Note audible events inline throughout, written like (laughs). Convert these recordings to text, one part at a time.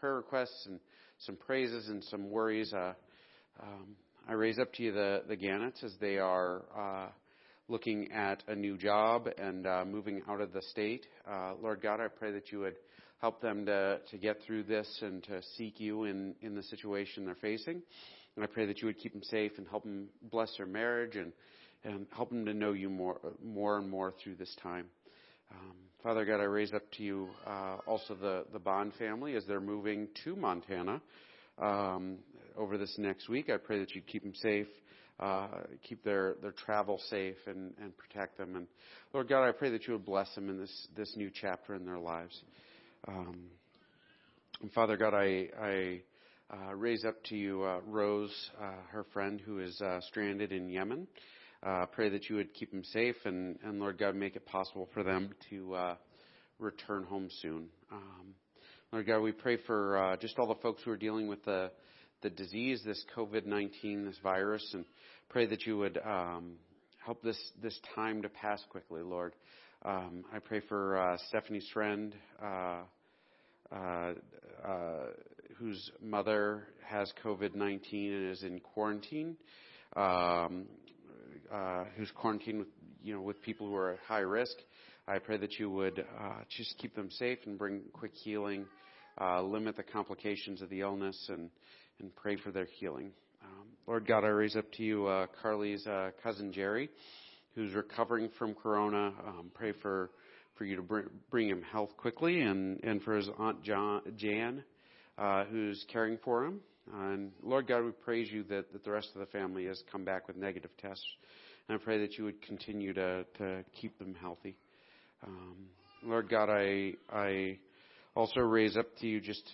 prayer requests and some praises and some worries. Uh, um, I raise up to you the, the Gannets as they are uh, looking at a new job and uh, moving out of the state. Uh, Lord God, I pray that you would help them to, to get through this and to seek you in, in the situation they're facing. And I pray that you would keep them safe and help them bless their marriage and, and help them to know you more, more and more through this time. Um, Father God, I raise up to you uh, also the, the Bond family as they're moving to Montana um, over this next week. I pray that you keep them safe, uh, keep their, their travel safe, and, and protect them. And Lord God, I pray that you would bless them in this, this new chapter in their lives. Um, and Father God, I, I uh, raise up to you uh, Rose, uh, her friend who is uh, stranded in Yemen. Uh, pray that you would keep them safe, and, and Lord God, make it possible for them to uh, return home soon. Um, Lord God, we pray for just all the folks who are dealing with the the disease, this COVID nineteen, this virus, and pray that you would um, help this this time to pass quickly, Lord. Um, I pray for Stephanie's friend uh, uh, whose mother has COVID 19 and is in quarantine, um, uh, who's quarantined with, you know, with people who are at high risk. I pray that you would uh, just keep them safe and bring quick healing, uh, limit the complications of the illness, and, and pray for their healing. Um, Lord God, I raise up to you uh, Carly's uh, cousin Jerry, who's recovering from corona. Um, pray for for you to bring, bring him health quickly, and, and for his aunt John, Jan, uh, who's caring for him. And Lord God, we praise you that, that the rest of the family has come back with negative tests. And I pray that you would continue to, to keep them healthy. Um, Lord God, I, I also raise up to you just,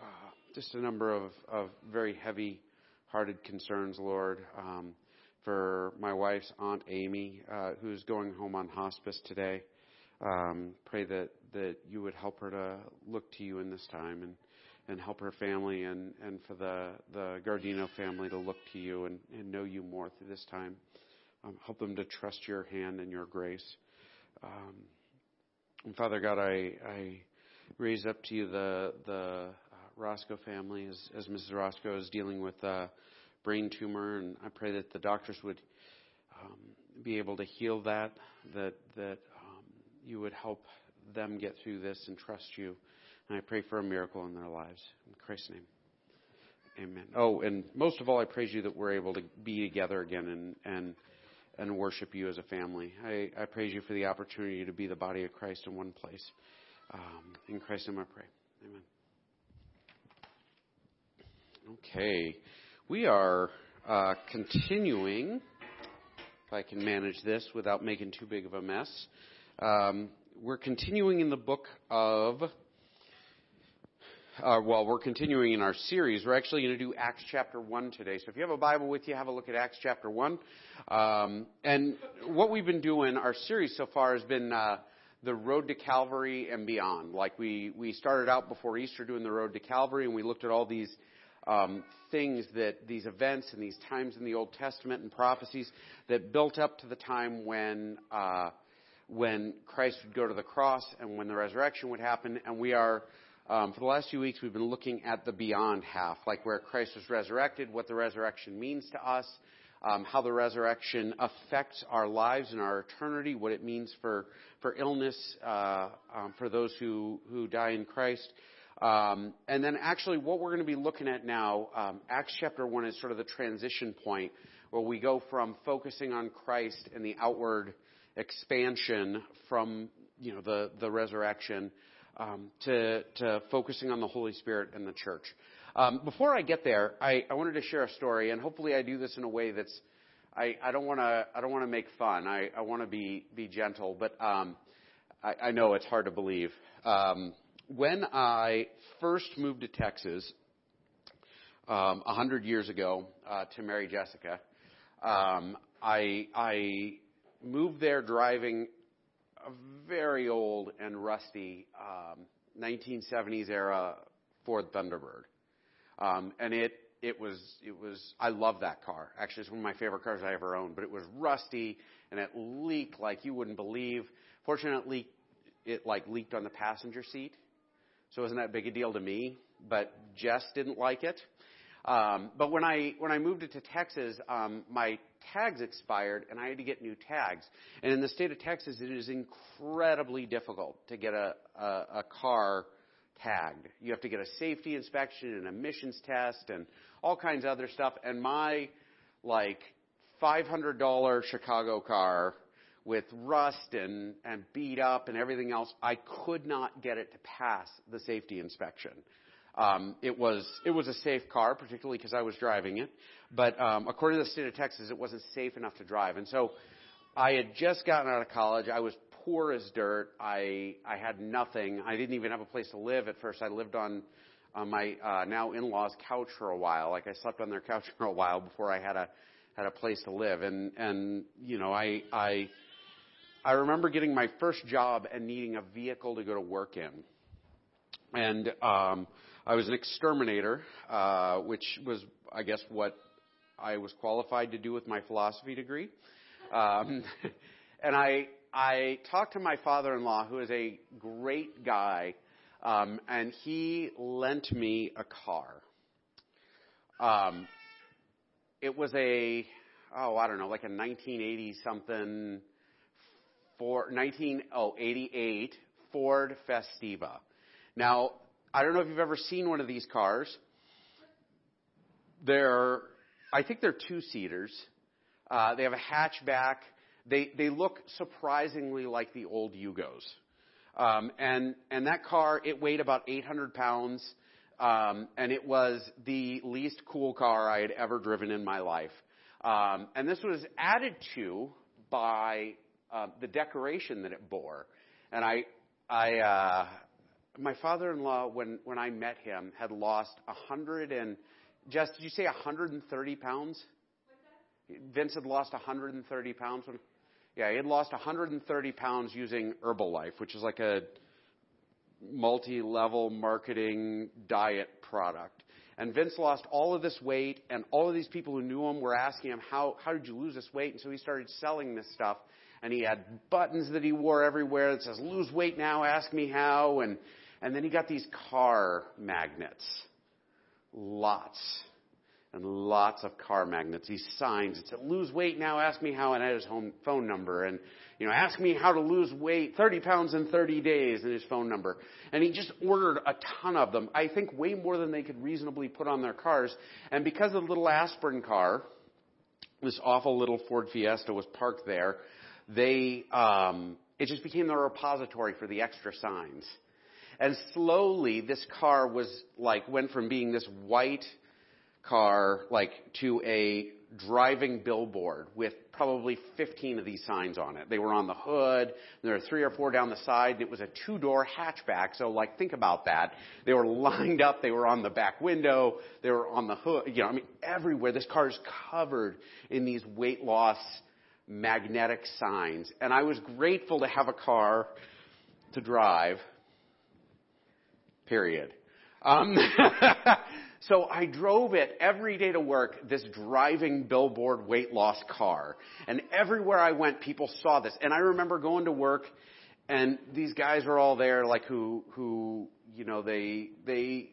uh, just a number of, of very heavy hearted concerns, Lord. Um, for my wife's aunt Amy, uh, who's going home on hospice today. Um, pray that, that you would help her to look to you in this time and, and help her family and, and for the, the Gardino family to look to you and, and know you more through this time. Um, help them to trust your hand and your grace. Um, and Father God, I, I raise up to you the, the uh, Roscoe family as, as Mrs. Roscoe is dealing with a brain tumor, and I pray that the doctors would um, be able to heal that, that, that you would help them get through this and trust you. And I pray for a miracle in their lives. In Christ's name. Amen. Oh, and most of all, I praise you that we're able to be together again and, and, and worship you as a family. I, I praise you for the opportunity to be the body of Christ in one place. Um, in Christ's name I pray. Amen. Okay. We are uh, continuing, if I can manage this without making too big of a mess. Um, we're continuing in the book of, uh, well, we're continuing in our series. We're actually going to do Acts chapter 1 today. So if you have a Bible with you, have a look at Acts chapter 1. Um, and what we've been doing, our series so far has been uh, the road to Calvary and beyond. Like we, we started out before Easter doing the road to Calvary, and we looked at all these um, things that these events and these times in the Old Testament and prophecies that built up to the time when uh, when Christ would go to the cross and when the resurrection would happen. And we are, um, for the last few weeks, we've been looking at the beyond half, like where Christ was resurrected, what the resurrection means to us, um, how the resurrection affects our lives and our eternity, what it means for for illness uh, um, for those who who die in Christ. Um, and then actually what we're going to be looking at now, um, Acts chapter 1 is sort of the transition point where we go from focusing on Christ and the outward expansion from you know the the resurrection um, to to focusing on the Holy Spirit and the church. Um, before I get there, I, I wanted to share a story, and hopefully I do this in a way that's I, I don't want to I don't want to make fun. I, I want to be be gentle, but um, I, I know it's hard to believe. Um, when I first moved to Texas um, a hundred years ago uh, to marry Jessica, um, I I moved there driving a very old and rusty um, 1970s era Ford Thunderbird, um, and it it was it was I love that car. Actually, it's one of my favorite cars I ever owned. But it was rusty and it leaked like you wouldn't believe. Fortunately, it like leaked on the passenger seat, so it wasn't that big a deal to me. but Jess didn't like it. Um, but when I when I moved it to Texas, um, my tags expired, and I had to get new tags. And in the state of Texas, it is incredibly difficult to get a a, a car tagged. You have to get a safety inspection, and emissions test, and all kinds of other stuff. And my like $500 Chicago car with rust and, and beat up and everything else, I could not get it to pass the safety inspection. Um, it was it was a safe car, particularly because I was driving it. But um, according to the state of Texas, it wasn't safe enough to drive. And so I had just gotten out of college. I was poor as dirt. I I had nothing. I didn't even have a place to live at first. I lived on on my uh, now in-laws' couch for a while. Like I slept on their (laughs) couch for a while before I had a had a place to live. And and you know I I I remember getting my first job and needing a vehicle to go to work in. And um, I was an exterminator, uh, which was, I guess, what I was qualified to do with my philosophy degree. Um, (laughs) and I, I talked to my father-in-law, who is a great guy, um, and he lent me a car. Um, it was a, oh, I don't know, like a 1980 something, for 1988 Ford Festiva. Now, I don't know if you've ever seen one of these cars. They're, I think they're two seaters. Uh, they have a hatchback. They they look surprisingly like the old Yugos. Um, and and that car it weighed about 800 pounds, um, and it was the least cool car I had ever driven in my life. Um, and this was added to by uh, the decoration that it bore. And I I uh, my father-in-law, when when I met him, had lost a hundred and Jess, did you say 130 pounds? Vince had lost 130 pounds. When, yeah, he had lost 130 pounds using Herbalife, which is like a multi-level marketing diet product. And Vince lost all of this weight, and all of these people who knew him were asking him, "How how did you lose this weight?" And so he started selling this stuff, and he had buttons that he wore everywhere that says, "Lose weight now, ask me how," and and then he got these car magnets. Lots and lots of car magnets, these signs that said, lose weight now, ask me how, and had his home phone number. And, you know, ask me how to lose weight, 30 pounds in 30 days, and his phone number. And he just ordered a ton of them. I think way more than they could reasonably put on their cars. And because the little aspirin car, this awful little Ford Fiesta was parked there, they, um, it just became the repository for the extra signs. And slowly, this car was like, went from being this white car, like, to a driving billboard with probably 15 of these signs on it. They were on the hood. There were three or four down the side. It was a two-door hatchback. So, like, think about that. They were lined up. They were on the back window. They were on the hood. You know, I mean, everywhere. This car is covered in these weight loss magnetic signs. And I was grateful to have a car to drive period. Um, (laughs) so I drove it every day to work, this driving billboard weight loss car. And everywhere I went, people saw this. And I remember going to work and these guys were all there like who, who, you know, they, they,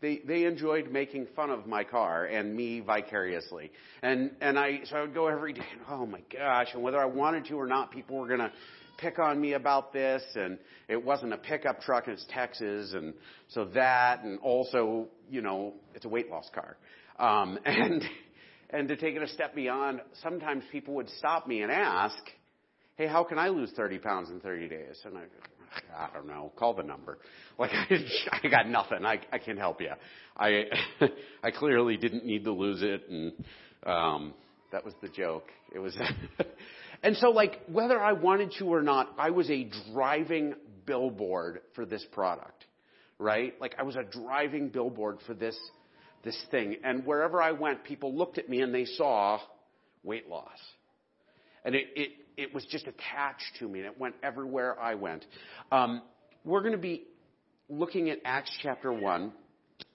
they, they enjoyed making fun of my car and me vicariously. And, and I, so I would go every day, and, oh my gosh, and whether I wanted to or not, people were gonna, pick on me about this, and it wasn't a pickup truck, and it's Texas, and so that, and also, you know, it's a weight loss car. Um, (laughs) and, and to take it a step beyond, sometimes people would stop me and ask, hey, how can I lose 30 pounds in 30 days? And I, I don't know, call the number. (laughs) Like, I, I got nothing. I, I can't help you. I, (laughs) I clearly didn't need to lose it, and, um, that was the joke. It was, And so, like, whether I wanted to or not, I was a driving billboard for this product, right? Like, I was a driving billboard for this, this thing. And wherever I went, people looked at me and they saw weight loss. And it, it, it was just attached to me and it went everywhere I went. Um, we're going to be looking at Acts chapter 1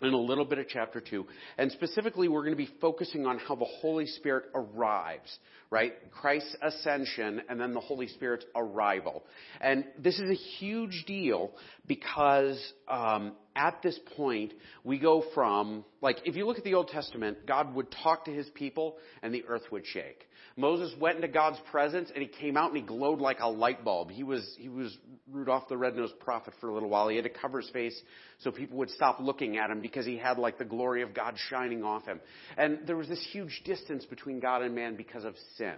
and a little bit of chapter 2. And specifically, we're going to be focusing on how the Holy Spirit arrives, right? Christ's ascension and then the Holy Spirit's arrival. And this is a huge deal because um, at this point, we go from, like, if you look at the Old Testament, God would talk to his people and the earth would shake. Moses went into God's presence and he came out and he glowed like a light bulb. He was, he was Rudolph the red-nosed prophet for a little while. He had to cover his face so people would stop looking at him because he had like the glory of God shining off him. And there was this huge distance between God and man because of sin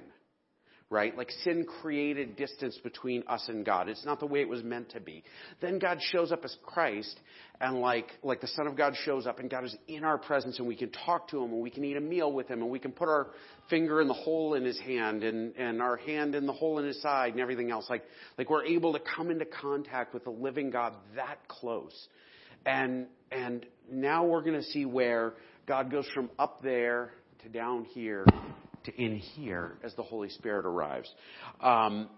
right? Like sin created distance between us and God. It's not the way it was meant to be. Then God shows up as Christ and like, like the Son of God shows up and God is in our presence and we can talk to Him and we can eat a meal with Him and we can put our finger in the hole in His hand and, and our hand in the hole in His side and everything else. Like, like we're able to come into contact with the living God that close. And, and now we're going to see where God goes from up there to down here to in here as the Holy Spirit arrives. Um,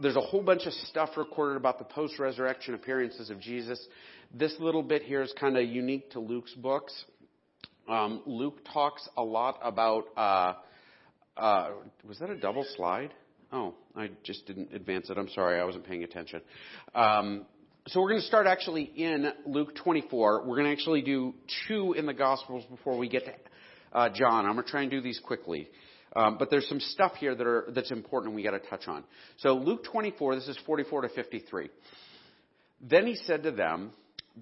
there's a whole bunch of stuff recorded about the post resurrection appearances of Jesus. This little bit here is kind of unique to Luke's books. Um, Luke talks a lot about. Uh, uh, was that a double slide? Oh, I just didn't advance it. I'm sorry, I wasn't paying attention. Um, so we're going to start actually in Luke 24. We're going to actually do two in the Gospels before we get to uh, John. I'm going to try and do these quickly. Um, but there's some stuff here that are, that's important we got to touch on. So Luke 24, this is 44 to 53. Then he said to them,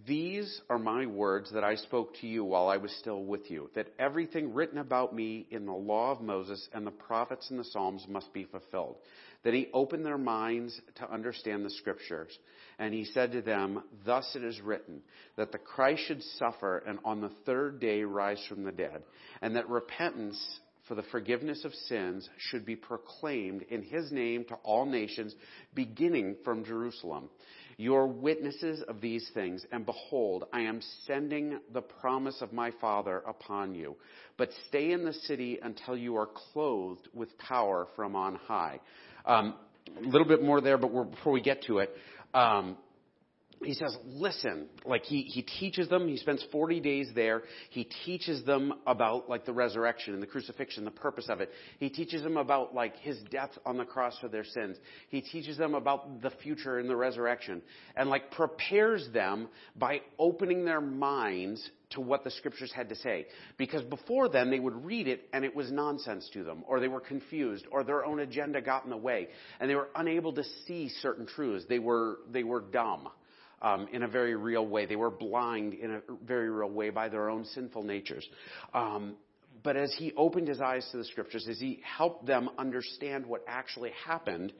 These are my words that I spoke to you while I was still with you, that everything written about me in the law of Moses and the prophets and the Psalms must be fulfilled. Then he opened their minds to understand the scriptures. And he said to them, Thus it is written, that the Christ should suffer and on the third day rise from the dead, and that repentance for the forgiveness of sins should be proclaimed in his name to all nations, beginning from Jerusalem. You are witnesses of these things, and behold, I am sending the promise of my Father upon you. But stay in the city until you are clothed with power from on high. Um, a little bit more there, but before we get to it, um, he says, listen, like he, he teaches them, he spends 40 days there, he teaches them about like the resurrection and the crucifixion, the purpose of it. He teaches them about like his death on the cross for their sins. He teaches them about the future and the resurrection and like prepares them by opening their minds to what the scriptures had to say. Because before then, they would read it and it was nonsense to them, or they were confused, or their own agenda got in the way, and they were unable to see certain truths. They were, they were dumb um, in a very real way. They were blind in a very real way by their own sinful natures. Um, but as he opened his eyes to the scriptures, as he helped them understand what actually happened,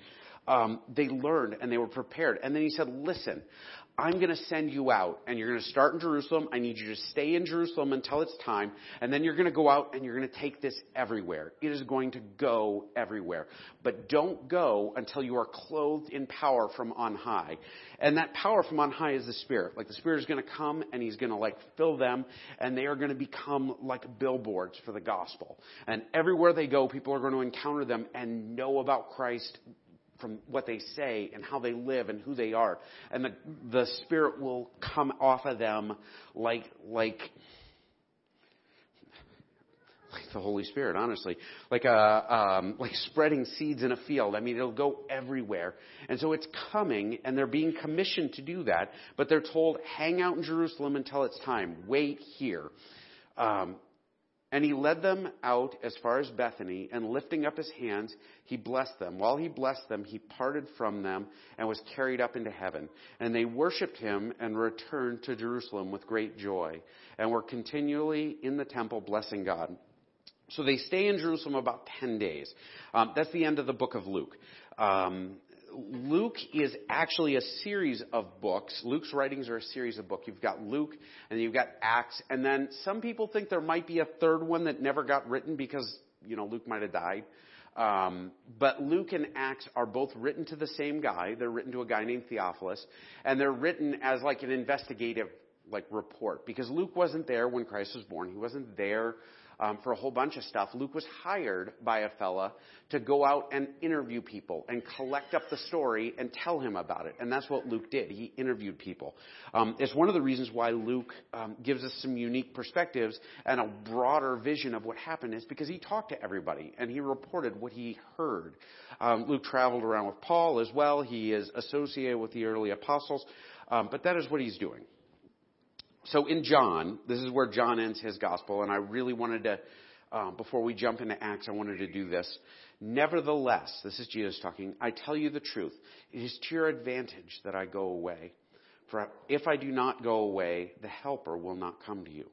um, they learned and they were prepared. And then he said, Listen, I'm going to send you out and you're going to start in Jerusalem. I need you to stay in Jerusalem until it's time. And then you're going to go out and you're going to take this everywhere. It is going to go everywhere. But don't go until you are clothed in power from on high. And that power from on high is the Spirit. Like the Spirit is going to come and He's going to like fill them and they are going to become like billboards for the gospel. And everywhere they go, people are going to encounter them and know about Christ from what they say and how they live and who they are. And the, the Spirit will come off of them like, like, like the Holy Spirit, honestly, like a, uh, um, like spreading seeds in a field. I mean, it'll go everywhere, and so it's coming, and they're being commissioned to do that. But they're told, hang out in Jerusalem until it's time. Wait here. Um, and he led them out as far as Bethany, and lifting up his hands, he blessed them. While he blessed them, he parted from them and was carried up into heaven. And they worshiped him and returned to Jerusalem with great joy, and were continually in the temple blessing God. So they stay in Jerusalem about 10 days. Um, that's the end of the book of Luke. Um, Luke is actually a series of books. Luke's writings are a series of books. You've got Luke and you've got Acts, and then some people think there might be a third one that never got written because you know Luke might have died. Um, but Luke and Acts are both written to the same guy. They're written to a guy named Theophilus, and they're written as like an investigative like report because Luke wasn't there when Christ was born. He wasn't there um, for a whole bunch of stuff. Luke was hired by a fella to go out and interview people and collect up the story and tell him about it. And that's what Luke did. He interviewed people. Um, it's one of the reasons why Luke um, gives us some unique perspectives and a broader vision of what happened is because he talked to everybody and he reported what he heard. Um, Luke traveled around with Paul as well. He is associated with the early apostles. Um, but that is what he's doing. So in John, this is where John ends his gospel, and I really wanted to, um, before we jump into Acts, I wanted to do this. Nevertheless, this is Jesus talking, I tell you the truth. It is to your advantage that I go away. For if I do not go away, the Helper will not come to you.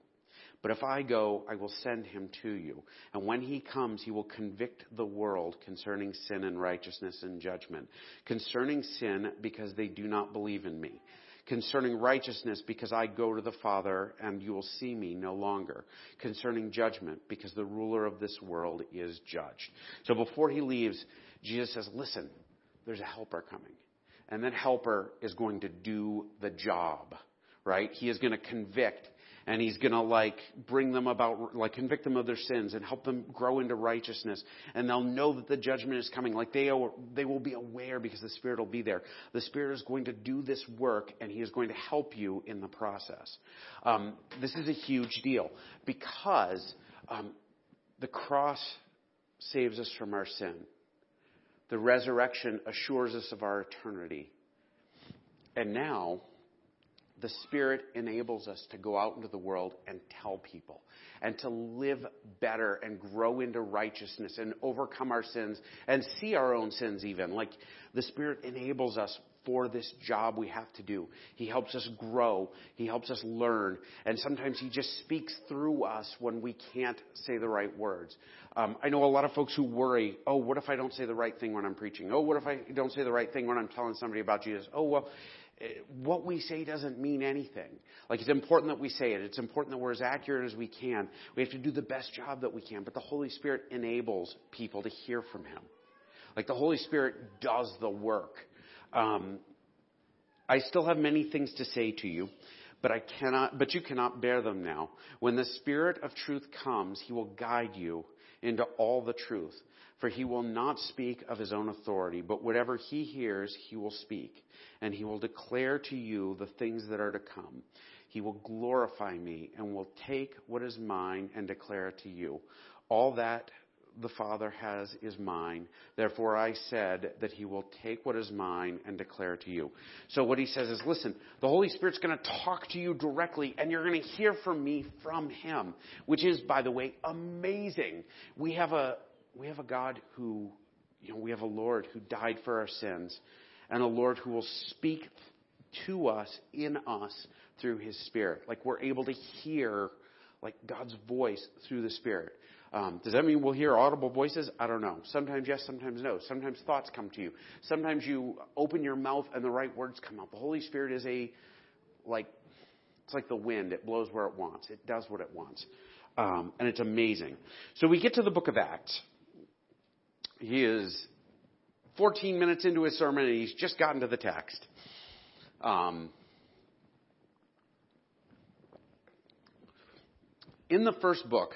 But if I go, I will send him to you. And when he comes, he will convict the world concerning sin and righteousness and judgment. Concerning sin, because they do not believe in me. Concerning righteousness, because I go to the Father and you will see me no longer. Concerning judgment, because the ruler of this world is judged. So before he leaves, Jesus says, listen, there's a helper coming. And that helper is going to do the job, right? He is going to convict and he's going to like bring them about, like convict them of their sins and help them grow into righteousness. And they'll know that the judgment is coming. Like they, are, they will be aware because the Spirit will be there. The Spirit is going to do this work and he is going to help you in the process. Um, this is a huge deal because um, the cross saves us from our sin. The resurrection assures us of our eternity. And now, the Spirit enables us to go out into the world and tell people and to live better and grow into righteousness and overcome our sins and see our own sins even. Like the Spirit enables us for this job we have to do. He helps us grow. He helps us learn. And sometimes He just speaks through us when we can't say the right words. Um, I know a lot of folks who worry, oh, what if I don't say the right thing when I'm preaching? Oh, what if I don't say the right thing when I'm telling somebody about Jesus? Oh, well, what we say doesn't mean anything. Like it's important that we say it. It's important that we're as accurate as we can. We have to do the best job that we can. But the Holy Spirit enables people to hear from Him. Like the Holy Spirit does the work. Um, I still have many things to say to you, but I cannot. But you cannot bear them now. When the Spirit of truth comes, He will guide you into all the truth. For he will not speak of his own authority, but whatever he hears, he will speak, and he will declare to you the things that are to come. He will glorify me and will take what is mine and declare it to you. All that the Father has is mine. Therefore I said that he will take what is mine and declare to you. So what he says is, listen, the Holy Spirit's going to talk to you directly and you're going to hear from me from him, which is, by the way, amazing. We have a, we have a God who, you know, we have a Lord who died for our sins and a Lord who will speak to us, in us, through His Spirit. Like we're able to hear, like God's voice through the Spirit. Um, does that mean we'll hear audible voices? I don't know. Sometimes yes, sometimes no. Sometimes thoughts come to you. Sometimes you open your mouth and the right words come out. The Holy Spirit is a, like, it's like the wind. It blows where it wants. It does what it wants. Um, and it's amazing. So we get to the book of Acts. He is 14 minutes into his sermon and he's just gotten to the text. Um, in the first book,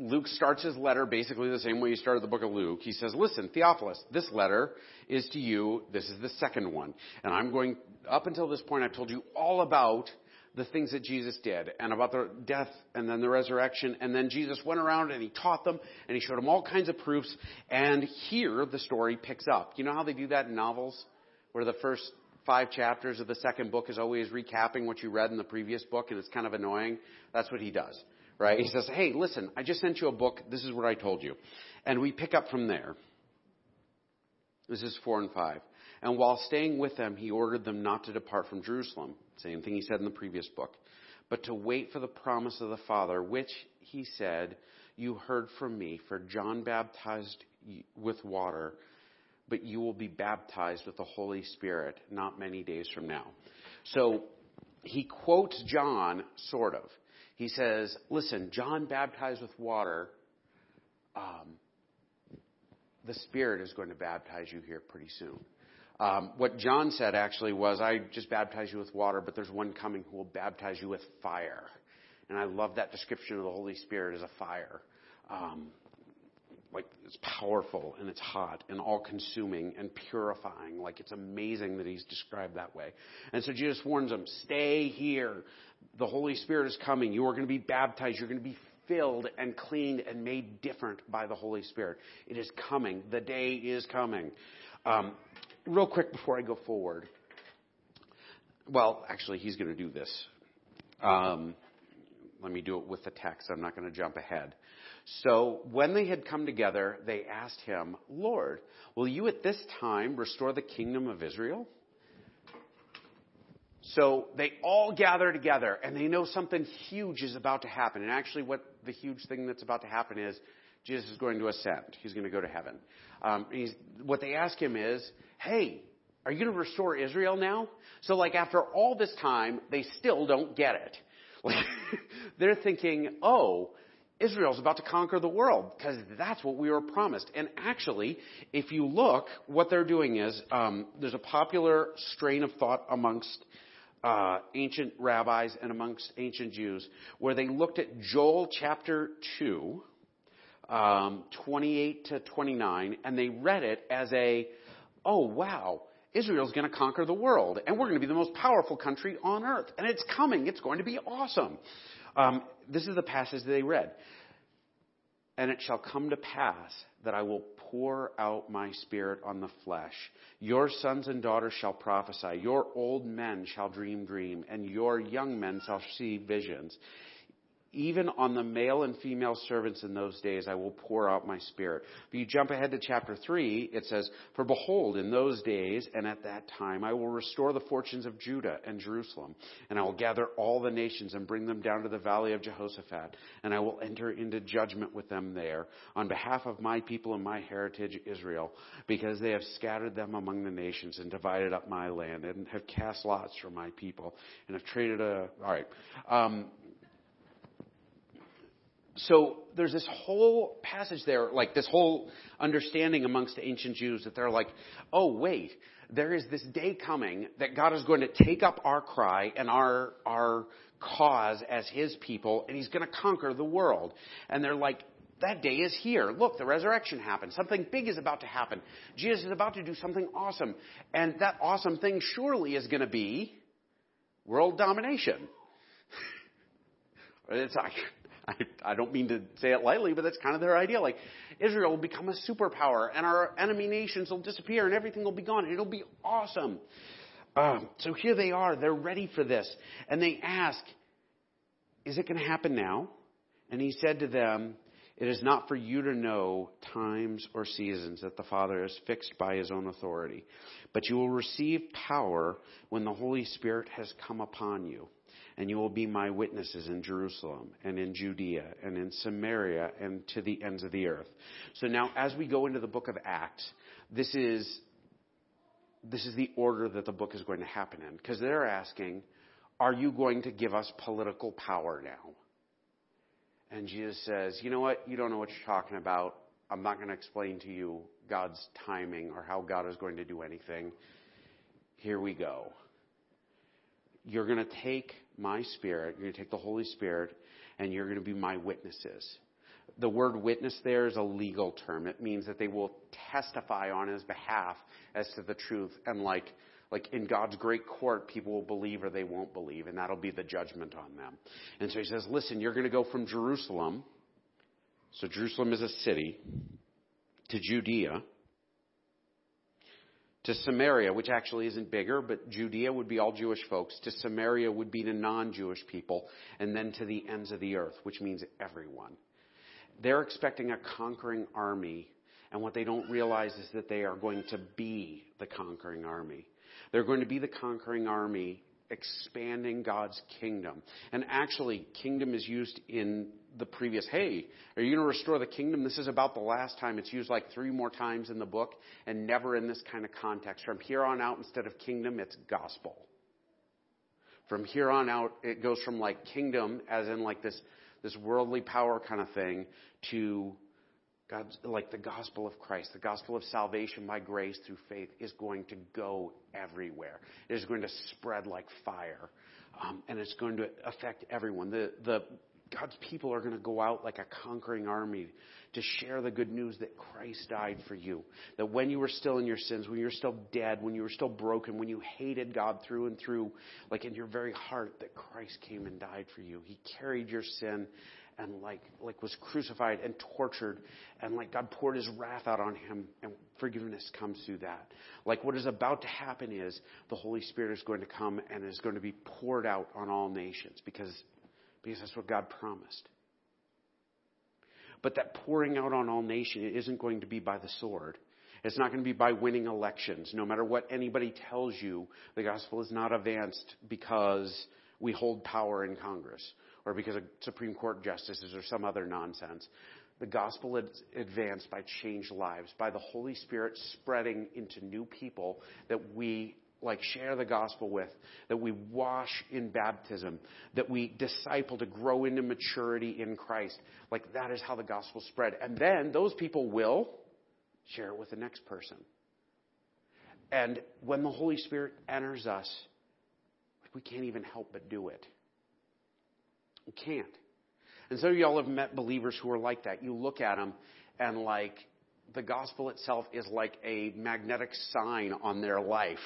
Luke starts his letter basically the same way he started the book of Luke. He says, listen, Theophilus, this letter is to you. This is the second one. And I'm going, up until this point, I've told you all about the things that Jesus did and about the death and then the resurrection. And then Jesus went around and he taught them and he showed them all kinds of proofs. And here the story picks up. You know how they do that in novels? Where the first five chapters of the second book is always recapping what you read in the previous book and it's kind of annoying. That's what he does. Right? He says, hey, listen, I just sent you a book. This is what I told you. And we pick up from there. This is four and five. And while staying with them, he ordered them not to depart from Jerusalem. Same thing he said in the previous book. But to wait for the promise of the Father, which he said, You heard from me, for John baptized with water, but you will be baptized with the Holy Spirit not many days from now. So he quotes John, sort of. He says, Listen, John baptized with water. Um, the Spirit is going to baptize you here pretty soon. Um, what John said actually was, I just baptize you with water, but there's one coming who will baptize you with fire. And I love that description of the Holy Spirit as a fire. Um, like it's powerful and it's hot and all consuming and purifying. Like it's amazing that he's described that way. And so Jesus warns them, stay here. The Holy Spirit is coming. You are going to be baptized. You're going to be filled and cleaned and made different by the Holy Spirit. It is coming. The day is coming. Um, real quick before I go forward. Well, actually, he's going to do this. Um, let me do it with the text. I'm not going to jump ahead. So when they had come together, they asked him, Lord, will you at this time restore the kingdom of Israel? So they all gather together and they know something huge is about to happen. And actually, what the huge thing that's about to happen is Jesus is going to ascend. He's going to go to heaven. Um, what they ask him is, hey, are you going to restore Israel now? So, like, after all this time, they still don't get it. Like, (laughs) they're thinking, oh, Israel's about to conquer the world because that's what we were promised. And actually, if you look, what they're doing is um, there's a popular strain of thought amongst uh, ancient rabbis and amongst ancient Jews where they looked at Joel chapter 2, um, 28 to 29, and they read it as a, oh wow, Israel's going to conquer the world, and we're going to be the most powerful country on earth, and it's coming. It's going to be awesome. Um, this is the passage they read. And it shall come to pass that I will pour out my spirit on the flesh. Your sons and daughters shall prophesy. Your old men shall dream dream, and your young men shall see visions. Even on the male and female servants in those days I will pour out my spirit. If you jump ahead to chapter 3, it says, For behold, in those days and at that time I will restore the fortunes of Judah and Jerusalem, and I will gather all the nations and bring them down to the valley of Jehoshaphat, and I will enter into judgment with them there on behalf of my people and my heritage Israel, because they have scattered them among the nations and divided up my land and have cast lots for my people and have traded a, all right. Um, so there's this whole passage there, like this whole understanding amongst the ancient Jews that they're like, oh, wait, there is this day coming that God is going to take up our cry and our, our cause as his people, and he's going to conquer the world. And they're like, that day is here. Look, the resurrection happened. Something big is about to happen. Jesus is about to do something awesome. And that awesome thing surely is going to be world domination. (laughs) it's like, (laughs) I, I don't mean to say it lightly, but that's kind of their idea. Like, Israel will become a superpower, and our enemy nations will disappear, and everything will be gone, and it'll be awesome. Um, so here they are. They're ready for this. And they ask, Is it going to happen now? And he said to them, It is not for you to know times or seasons that the Father has fixed by his own authority, but you will receive power when the Holy Spirit has come upon you and you will be my witnesses in Jerusalem and in Judea and in Samaria and to the ends of the earth. So now as we go into the book of Acts, this is this is the order that the book is going to happen in because they're asking, are you going to give us political power now? And Jesus says, you know what? You don't know what you're talking about. I'm not going to explain to you God's timing or how God is going to do anything. Here we go. You're going to take my spirit, you're going to take the Holy Spirit, and you're going to be my witnesses. The word witness there is a legal term. It means that they will testify on his behalf as to the truth. And like, like in God's great court, people will believe or they won't believe, and that'll be the judgment on them. And so he says, listen, you're going to go from Jerusalem. So Jerusalem is a city to Judea to Samaria, which actually isn't bigger, but Judea would be all Jewish folks. To Samaria would be the non Jewish people. And then to the ends of the earth, which means everyone. They're expecting a conquering army. And what they don't realize is that they are going to be the conquering army. They're going to be the conquering army expanding God's kingdom. And actually, kingdom is used in the previous, hey, are you going to restore the kingdom? This is about the last time. It's used like three more times in the book and never in this kind of context. From here on out, instead of kingdom, it's gospel. From here on out, it goes from like kingdom, as in like this, this worldly power kind of thing, to God's, like the gospel of Christ, the gospel of salvation by grace through faith is going to go everywhere. It is going to spread like fire. Um, and it's going to affect everyone. The, the God's people are going to go out like a conquering army to share the good news that Christ died for you. That when you were still in your sins, when you were still dead, when you were still broken, when you hated God through and through, like in your very heart, that Christ came and died for you. He carried your sin and like like was crucified and tortured and like God poured his wrath out on him and forgiveness comes through that. Like what is about to happen is the Holy Spirit is going to come and is going to be poured out on all nations because because that's what God promised. But that pouring out on all nations isn't going to be by the sword. It's not going to be by winning elections. No matter what anybody tells you, the gospel is not advanced because we hold power in Congress or because of Supreme Court justices or some other nonsense. The gospel is advanced by changed lives, by the Holy Spirit spreading into new people that we like share the gospel with, that we wash in baptism, that we disciple to grow into maturity in Christ. Like that is how the gospel spread. And then those people will share it with the next person. And when the Holy Spirit enters us, we can't even help but do it. We can't. And so y'all have met believers who are like that. You look at them and like the gospel itself is like a magnetic sign on their life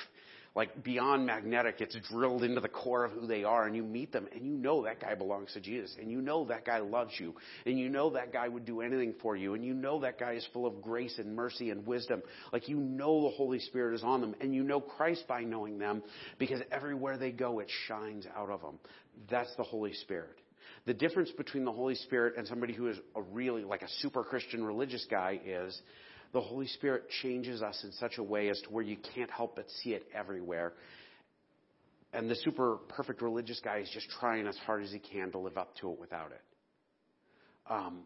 like beyond magnetic. It's drilled into the core of who they are and you meet them and you know that guy belongs to Jesus and you know that guy loves you and you know that guy would do anything for you and you know that guy is full of grace and mercy and wisdom. Like you know the Holy Spirit is on them and you know Christ by knowing them because everywhere they go it shines out of them. That's the Holy Spirit. The difference between the Holy Spirit and somebody who is a really like a super Christian religious guy is the Holy Spirit changes us in such a way as to where you can't help but see it everywhere. And the super perfect religious guy is just trying as hard as he can to live up to it without it. Um,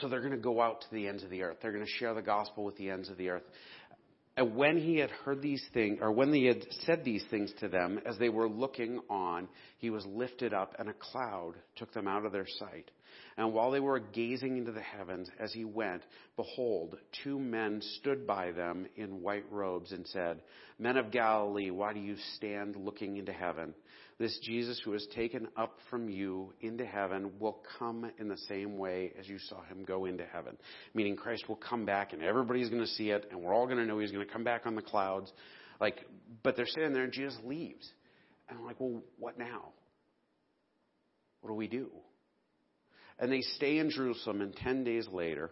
so they're going to go out to the ends of the earth. They're going to share the gospel with the ends of the earth. And when he had heard these things, or when he had said these things to them, as they were looking on, he was lifted up, and a cloud took them out of their sight. And while they were gazing into the heavens as he went, behold, two men stood by them in white robes and said, Men of Galilee, why do you stand looking into heaven? This Jesus who was taken up from you into heaven will come in the same way as you saw him go into heaven. Meaning Christ will come back and everybody's going to see it and we're all going to know he's going to come back on the clouds. Like, but they're standing there and Jesus leaves. And I'm like, well, what now? What do we do? And they stay in Jerusalem, and 10 days later,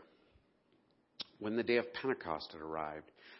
when the day of Pentecost had arrived,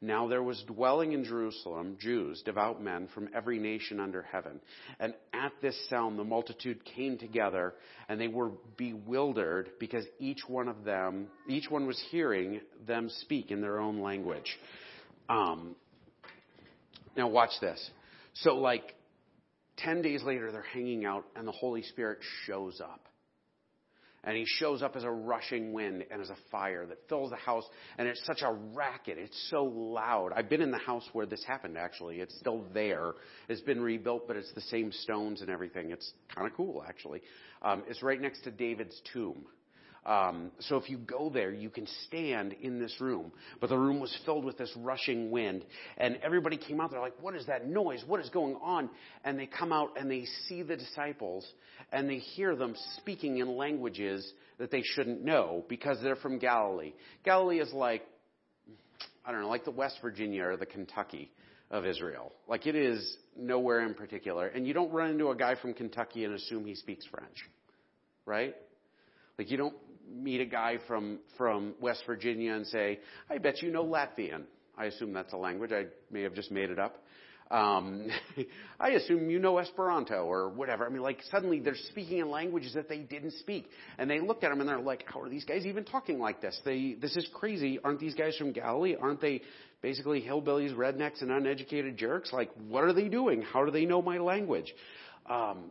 Now there was dwelling in Jerusalem Jews, devout men from every nation under heaven. And at this sound the multitude came together and they were bewildered because each one of them, each one was hearing them speak in their own language. Um, now watch this. So like 10 days later they're hanging out and the Holy Spirit shows up and he shows up as a rushing wind and as a fire that fills the house and it's such a racket. It's so loud. I've been in the house where this happened actually. It's still there. It's been rebuilt but it's the same stones and everything. It's kind of cool actually. Um, it's right next to david's tomb um, so if you go there, you can stand in this room. But the room was filled with this rushing wind, and everybody came out there like, "What is that noise? What is going on?" And they come out and they see the disciples, and they hear them speaking in languages that they shouldn't know because they're from Galilee. Galilee is like, I don't know, like the West Virginia or the Kentucky of Israel. Like it is nowhere in particular. And you don't run into a guy from Kentucky and assume he speaks French, right? Like you don't meet a guy from, from West Virginia and say, I bet you know Latvian. I assume that's a language. I may have just made it up. Um, (laughs) I assume you know Esperanto or whatever. I mean, like suddenly they're speaking in languages that they didn't speak, and they looked at them and they're like, "How are these guys even talking like this? They, this is crazy. Aren't these guys from Galilee? Aren't they basically hillbillies, rednecks, and uneducated jerks? Like, what are they doing? How do they know my language?" Um,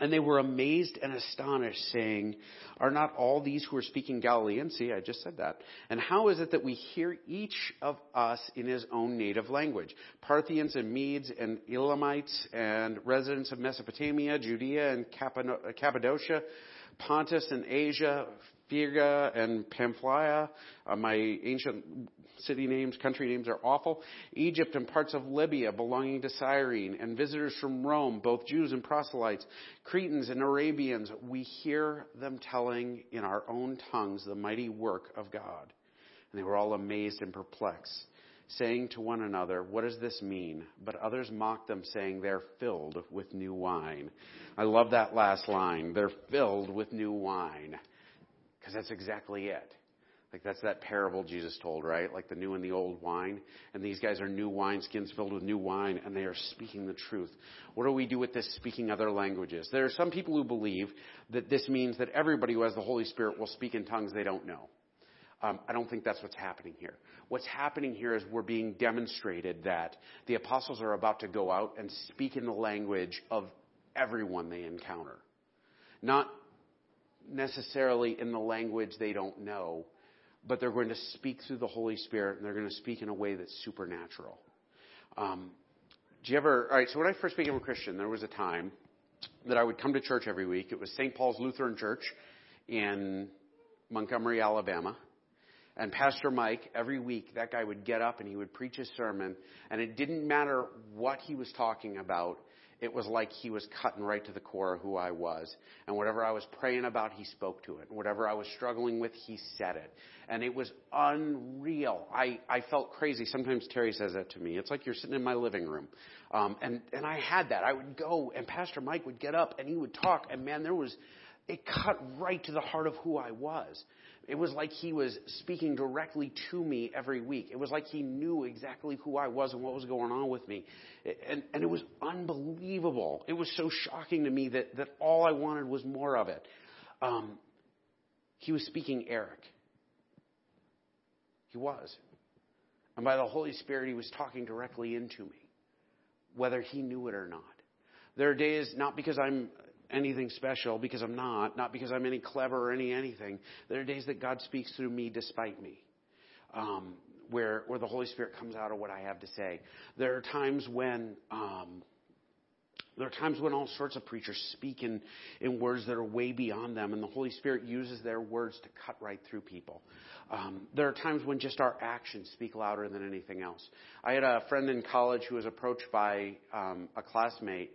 And they were amazed and astonished, saying, Are not all these who are speaking Galilean? See, I just said that. And how is it that we hear each of us in his own native language? Parthians and Medes and Elamites and residents of Mesopotamia, Judea and Cappadocia, Pontus and Asia, Phrygia and Pamphylia. Uh, my ancient city names, country names are awful. Egypt and parts of Libya belonging to Cyrene, and visitors from Rome, both Jews and proselytes, Cretans and Arabians. We hear them telling in our own tongues the mighty work of God. And they were all amazed and perplexed, saying to one another, What does this mean? But others mocked them, saying, They're filled with new wine. I love that last line. They're filled with new wine. Because that's exactly it. Like that's that parable Jesus told, right? Like the new and the old wine. And these guys are new wineskins filled with new wine and they are speaking the truth. What do we do with this speaking other languages? There are some people who believe that this means that everybody who has the Holy Spirit will speak in tongues they don't know. Um, I don't think that's what's happening here. What's happening here is we're being demonstrated that the apostles are about to go out and speak in the language of everyone they encounter. Not necessarily in the language they don't know, but they're going to speak through the Holy Spirit and they're going to speak in a way that's supernatural. Um, do you ever, all right, so when I first became a Christian, there was a time that I would come to church every week. It was St. Paul's Lutheran Church in Montgomery, Alabama. And Pastor Mike, every week, that guy would get up and he would preach a sermon, and it didn't matter what he was talking about it was like he was cutting right to the core of who I was. And whatever I was praying about, he spoke to it. Whatever I was struggling with, he said it. And it was unreal. I, I felt crazy. Sometimes Terry says that to me. It's like you're sitting in my living room. Um, and, and I had that. I would go, and Pastor Mike would get up and he would talk. And man, there was, it cut right to the heart of who I was. It was like he was speaking directly to me every week. It was like he knew exactly who I was and what was going on with me. And, and it was unbelievable. It was so shocking to me that, that all I wanted was more of it. Um, he was speaking Eric. He was. And by the Holy Spirit, he was talking directly into me, whether he knew it or not. There are days, not because I'm anything special because I'm not, not because I'm any clever or any anything. There are days that God speaks through me despite me. Um, where, where the Holy Spirit comes out of what I have to say. There are times when, um, there are times when all sorts of preachers speak in, in words that are way beyond them, and the Holy Spirit uses their words to cut right through people. Um, there are times when just our actions speak louder than anything else. I had a friend in college who was approached by um, a classmate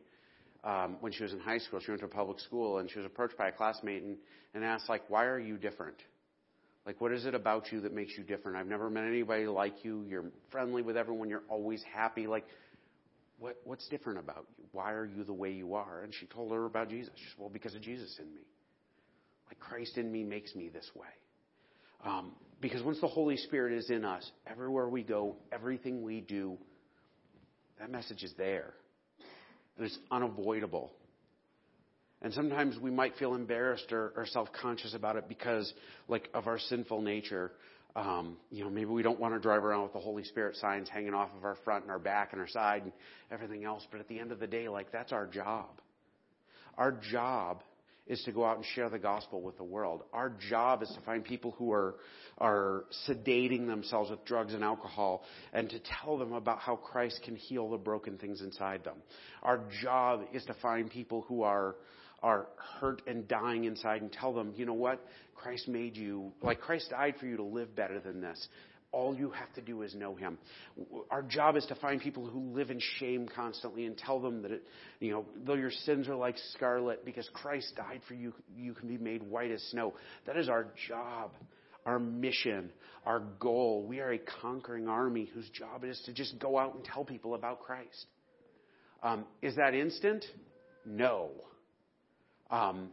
um, when she was in high school. She went to a public school, and she was approached by a classmate and, and asked, like, why are you different? Like, what is it about you that makes you different? I've never met anybody like you. You're friendly with everyone. You're always happy. Like, what, what's different about you? Why are you the way you are? And she told her about Jesus. She said, well, because of Jesus in me. Like, Christ in me makes me this way. Um, because once the Holy Spirit is in us, everywhere we go, everything we do, that message is there. It's unavoidable. And sometimes we might feel embarrassed or, or self-conscious about it because, like, of our sinful nature. Um, you know, maybe we don't want to drive around with the Holy Spirit signs hanging off of our front and our back and our side and everything else. But at the end of the day, like, that's our job. Our job is to go out and share the gospel with the world. Our job is to find people who are, are sedating themselves with drugs and alcohol and to tell them about how Christ can heal the broken things inside them. Our job is to find people who are, are hurt and dying inside and tell them, you know what? Christ made you, like Christ died for you to live better than this. All you have to do is know Him. Our job is to find people who live in shame constantly and tell them that, it, you know, though your sins are like scarlet, because Christ died for you, you can be made white as snow. That is our job, our mission, our goal. We are a conquering army whose job it is to just go out and tell people about Christ. Um, is that instant? No. Um,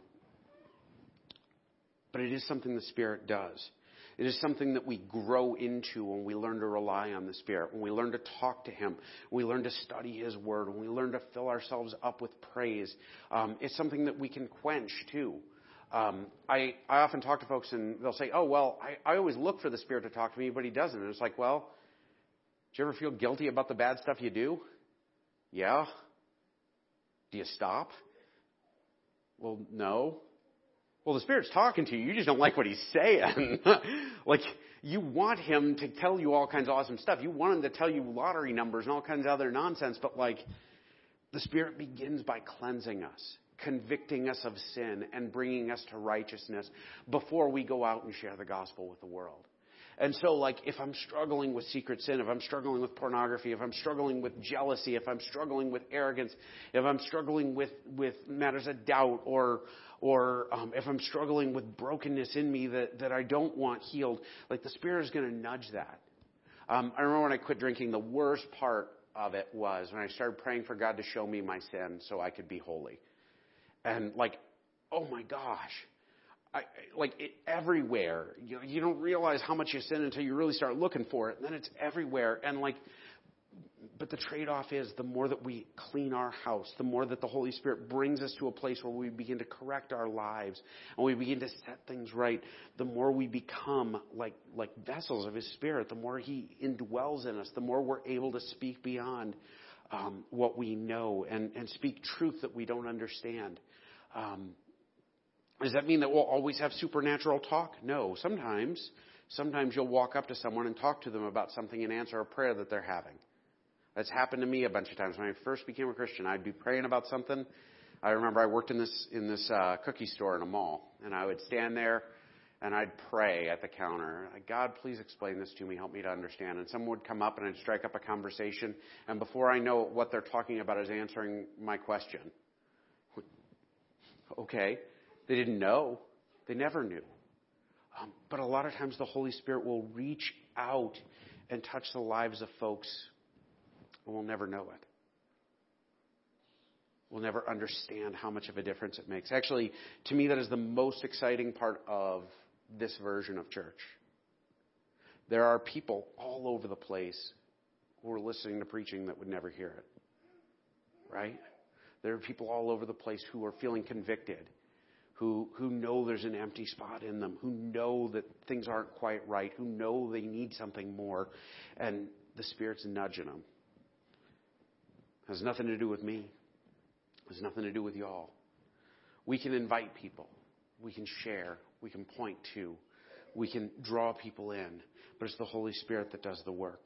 but it is something the Spirit does. It is something that we grow into when we learn to rely on the Spirit, when we learn to talk to Him, when we learn to study His Word, when we learn to fill ourselves up with praise. Um, it's something that we can quench too. Um, I, I often talk to folks and they'll say, oh, well, I, I always look for the Spirit to talk to me, but He doesn't. And it's like, well, do you ever feel guilty about the bad stuff you do? Yeah. Do you stop? Well, no. Well, the Spirit's talking to you. You just don't like what He's saying. (laughs) like, you want Him to tell you all kinds of awesome stuff. You want Him to tell you lottery numbers and all kinds of other nonsense, but like, the Spirit begins by cleansing us, convicting us of sin, and bringing us to righteousness before we go out and share the gospel with the world. And so, like, if I'm struggling with secret sin, if I'm struggling with pornography, if I'm struggling with jealousy, if I'm struggling with arrogance, if I'm struggling with, with matters of doubt, or, or um, if I'm struggling with brokenness in me that, that I don't want healed, like, the Spirit is going to nudge that. Um, I remember when I quit drinking, the worst part of it was when I started praying for God to show me my sin so I could be holy. And, like, oh my gosh I, like it, everywhere. You, you don't realize how much you sin until you really start looking for it. And then it's everywhere. And like, but the trade-off is the more that we clean our house, the more that the Holy Spirit brings us to a place where we begin to correct our lives and we begin to set things right, the more we become like, like vessels of His Spirit, the more He indwells in us, the more we're able to speak beyond um, what we know and, and speak truth that we don't understand. Um, does that mean that we'll always have supernatural talk? No. Sometimes, sometimes you'll walk up to someone and talk to them about something and answer a prayer that they're having. That's happened to me a bunch of times. When I first became a Christian, I'd be praying about something. I remember I worked in this in this uh, cookie store in a mall, and I would stand there and I'd pray at the counter. God, please explain this to me. Help me to understand. And someone would come up and I'd strike up a conversation, and before I know what they're talking about is answering my question. Okay. They didn't know. They never knew. Um, but a lot of times the Holy Spirit will reach out and touch the lives of folks, we'll never know it. We'll never understand how much of a difference it makes. Actually, to me, that is the most exciting part of this version of church. There are people all over the place who are listening to preaching that would never hear it. Right? There are people all over the place who are feeling convicted who, who know there's an empty spot in them, who know that things aren't quite right, who know they need something more, and the Spirit's nudging them. Has nothing to do with me. It Has nothing to do with y'all. We can invite people. We can share. We can point to. We can draw people in. But it's the Holy Spirit that does the work.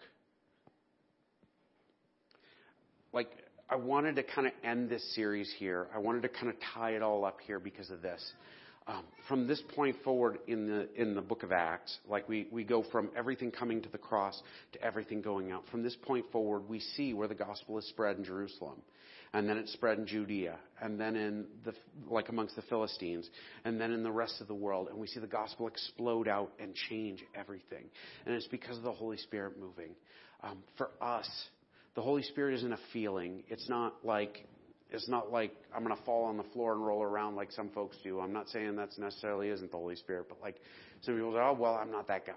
Like, I wanted to kind of end this series here. I wanted to kind of tie it all up here because of this. Um, from this point forward in the in the book of Acts, like we, we go from everything coming to the cross to everything going out. From this point forward, we see where the gospel is spread in Jerusalem, and then it's spread in Judea, and then in the like amongst the Philistines, and then in the rest of the world, and we see the gospel explode out and change everything. And it's because of the Holy Spirit moving. Um, for us, the Holy Spirit isn't a feeling. It's not like it's not like I'm going to fall on the floor and roll around like some folks do. I'm not saying that's necessarily isn't the Holy Spirit, but like some people say, oh well, I'm not that guy.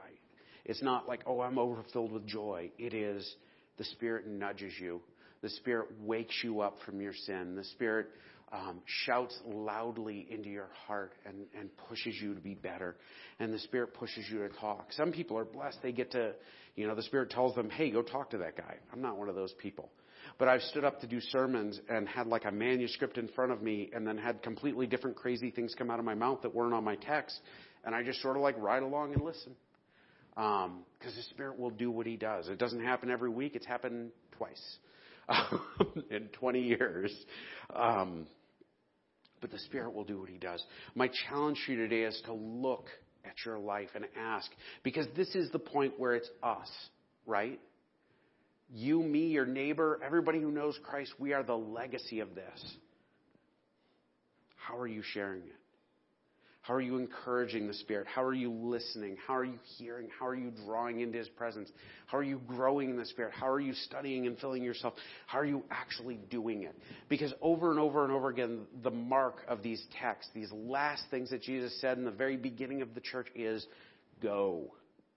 It's not like oh I'm overfilled with joy. It is the Spirit nudges you. The Spirit wakes you up from your sin. The Spirit um, shouts loudly into your heart and, and pushes you to be better. And the Spirit pushes you to talk. Some people are blessed. They get to, you know, the Spirit tells them, hey, go talk to that guy. I'm not one of those people. But I've stood up to do sermons and had like a manuscript in front of me and then had completely different crazy things come out of my mouth that weren't on my text. And I just sort of like ride along and listen. Because um, the Spirit will do what He does. It doesn't happen every week. It's happened twice (laughs) in 20 years. Um, but the Spirit will do what He does. My challenge for you today is to look at your life and ask, because this is the point where it's us, right? You, me, your neighbor, everybody who knows Christ, we are the legacy of this. How are you sharing it? How are you encouraging the Spirit? How are you listening? How are you hearing? How are you drawing into His presence? How are you growing in the Spirit? How are you studying and filling yourself? How are you actually doing it? Because over and over and over again, the mark of these texts, these last things that Jesus said in the very beginning of the church is go.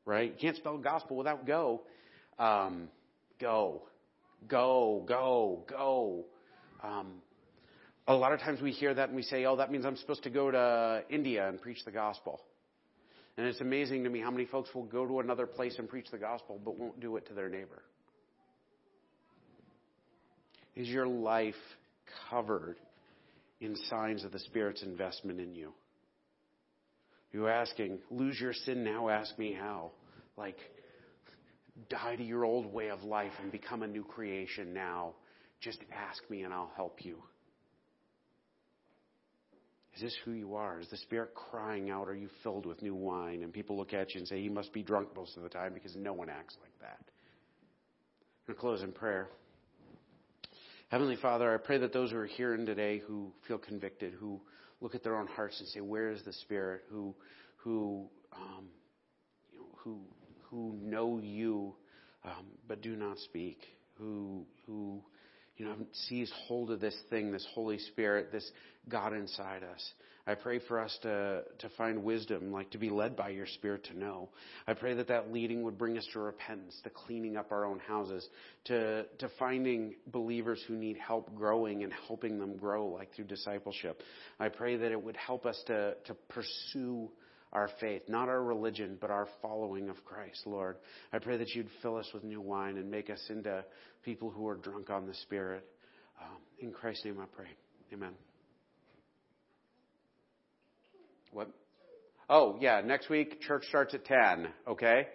Right? You can't spell gospel without go. Um, go. Go, go, go. Um, a lot of times we hear that and we say, oh, that means I'm supposed to go to India and preach the gospel. And it's amazing to me how many folks will go to another place and preach the gospel but won't do it to their neighbor. Is your life covered in signs of the Spirit's investment in you. You're asking, lose your sin now, ask me how. Like, die to your old way of life and become a new creation now. Just ask me and I'll help you. Is this who you are? Is the Spirit crying out? Are you filled with new wine? And people look at you and say, He must be drunk most of the time because no one acts like that. I'm going to close in prayer. Heavenly Father, I pray that those who are here today who feel convicted, who look at their own hearts and say, Where is the Spirit? Who, who, um, you know, who, who know you um, but do not speak, who, who you know, seize hold of this thing, this Holy Spirit, this God inside us. I pray for us to, to find wisdom, like to be led by your Spirit to know. I pray that that leading would bring us to repentance, to cleaning up our own houses, to, to finding believers who need help growing and helping them grow, like through discipleship. I pray that it would help us to, to pursue our faith, not our religion, but our following of Christ, Lord. I pray that you'd fill us with new wine and make us into people who are drunk on the Spirit. Um, in Christ's name I pray. Amen. What? Oh, yeah, next week church starts at 10, okay?